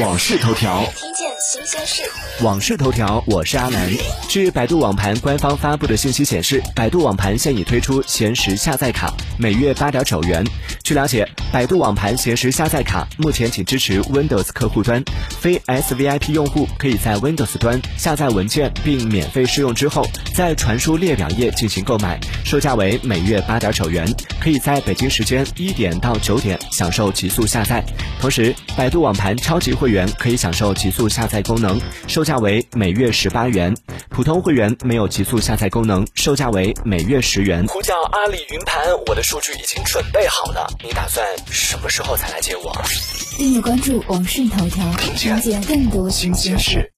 网事头条》，听见新鲜事。网事头条，我是阿南。据百度网盘官方发布的信息显示，百度网盘现已推出闲时下载卡，每月八点九元。据了解，百度网盘闲时下载卡目前仅支持 Windows 客户端，非 SVIP 用户可以在 Windows 端下载文件并免费试用之后，在传输列表页进行购买，售价为每月八点九元，可以在北京时间一点到九点享受极速下载。同时，百度网盘超级会员可以享受极速下载功能，售价为每月十八元；普通会员没有极速下载功能，售价为每月十元。呼叫阿里云盘，我的数据已经准备好了，你打算什么时候才来接我？订阅关注网讯头条，了解更多新鲜事。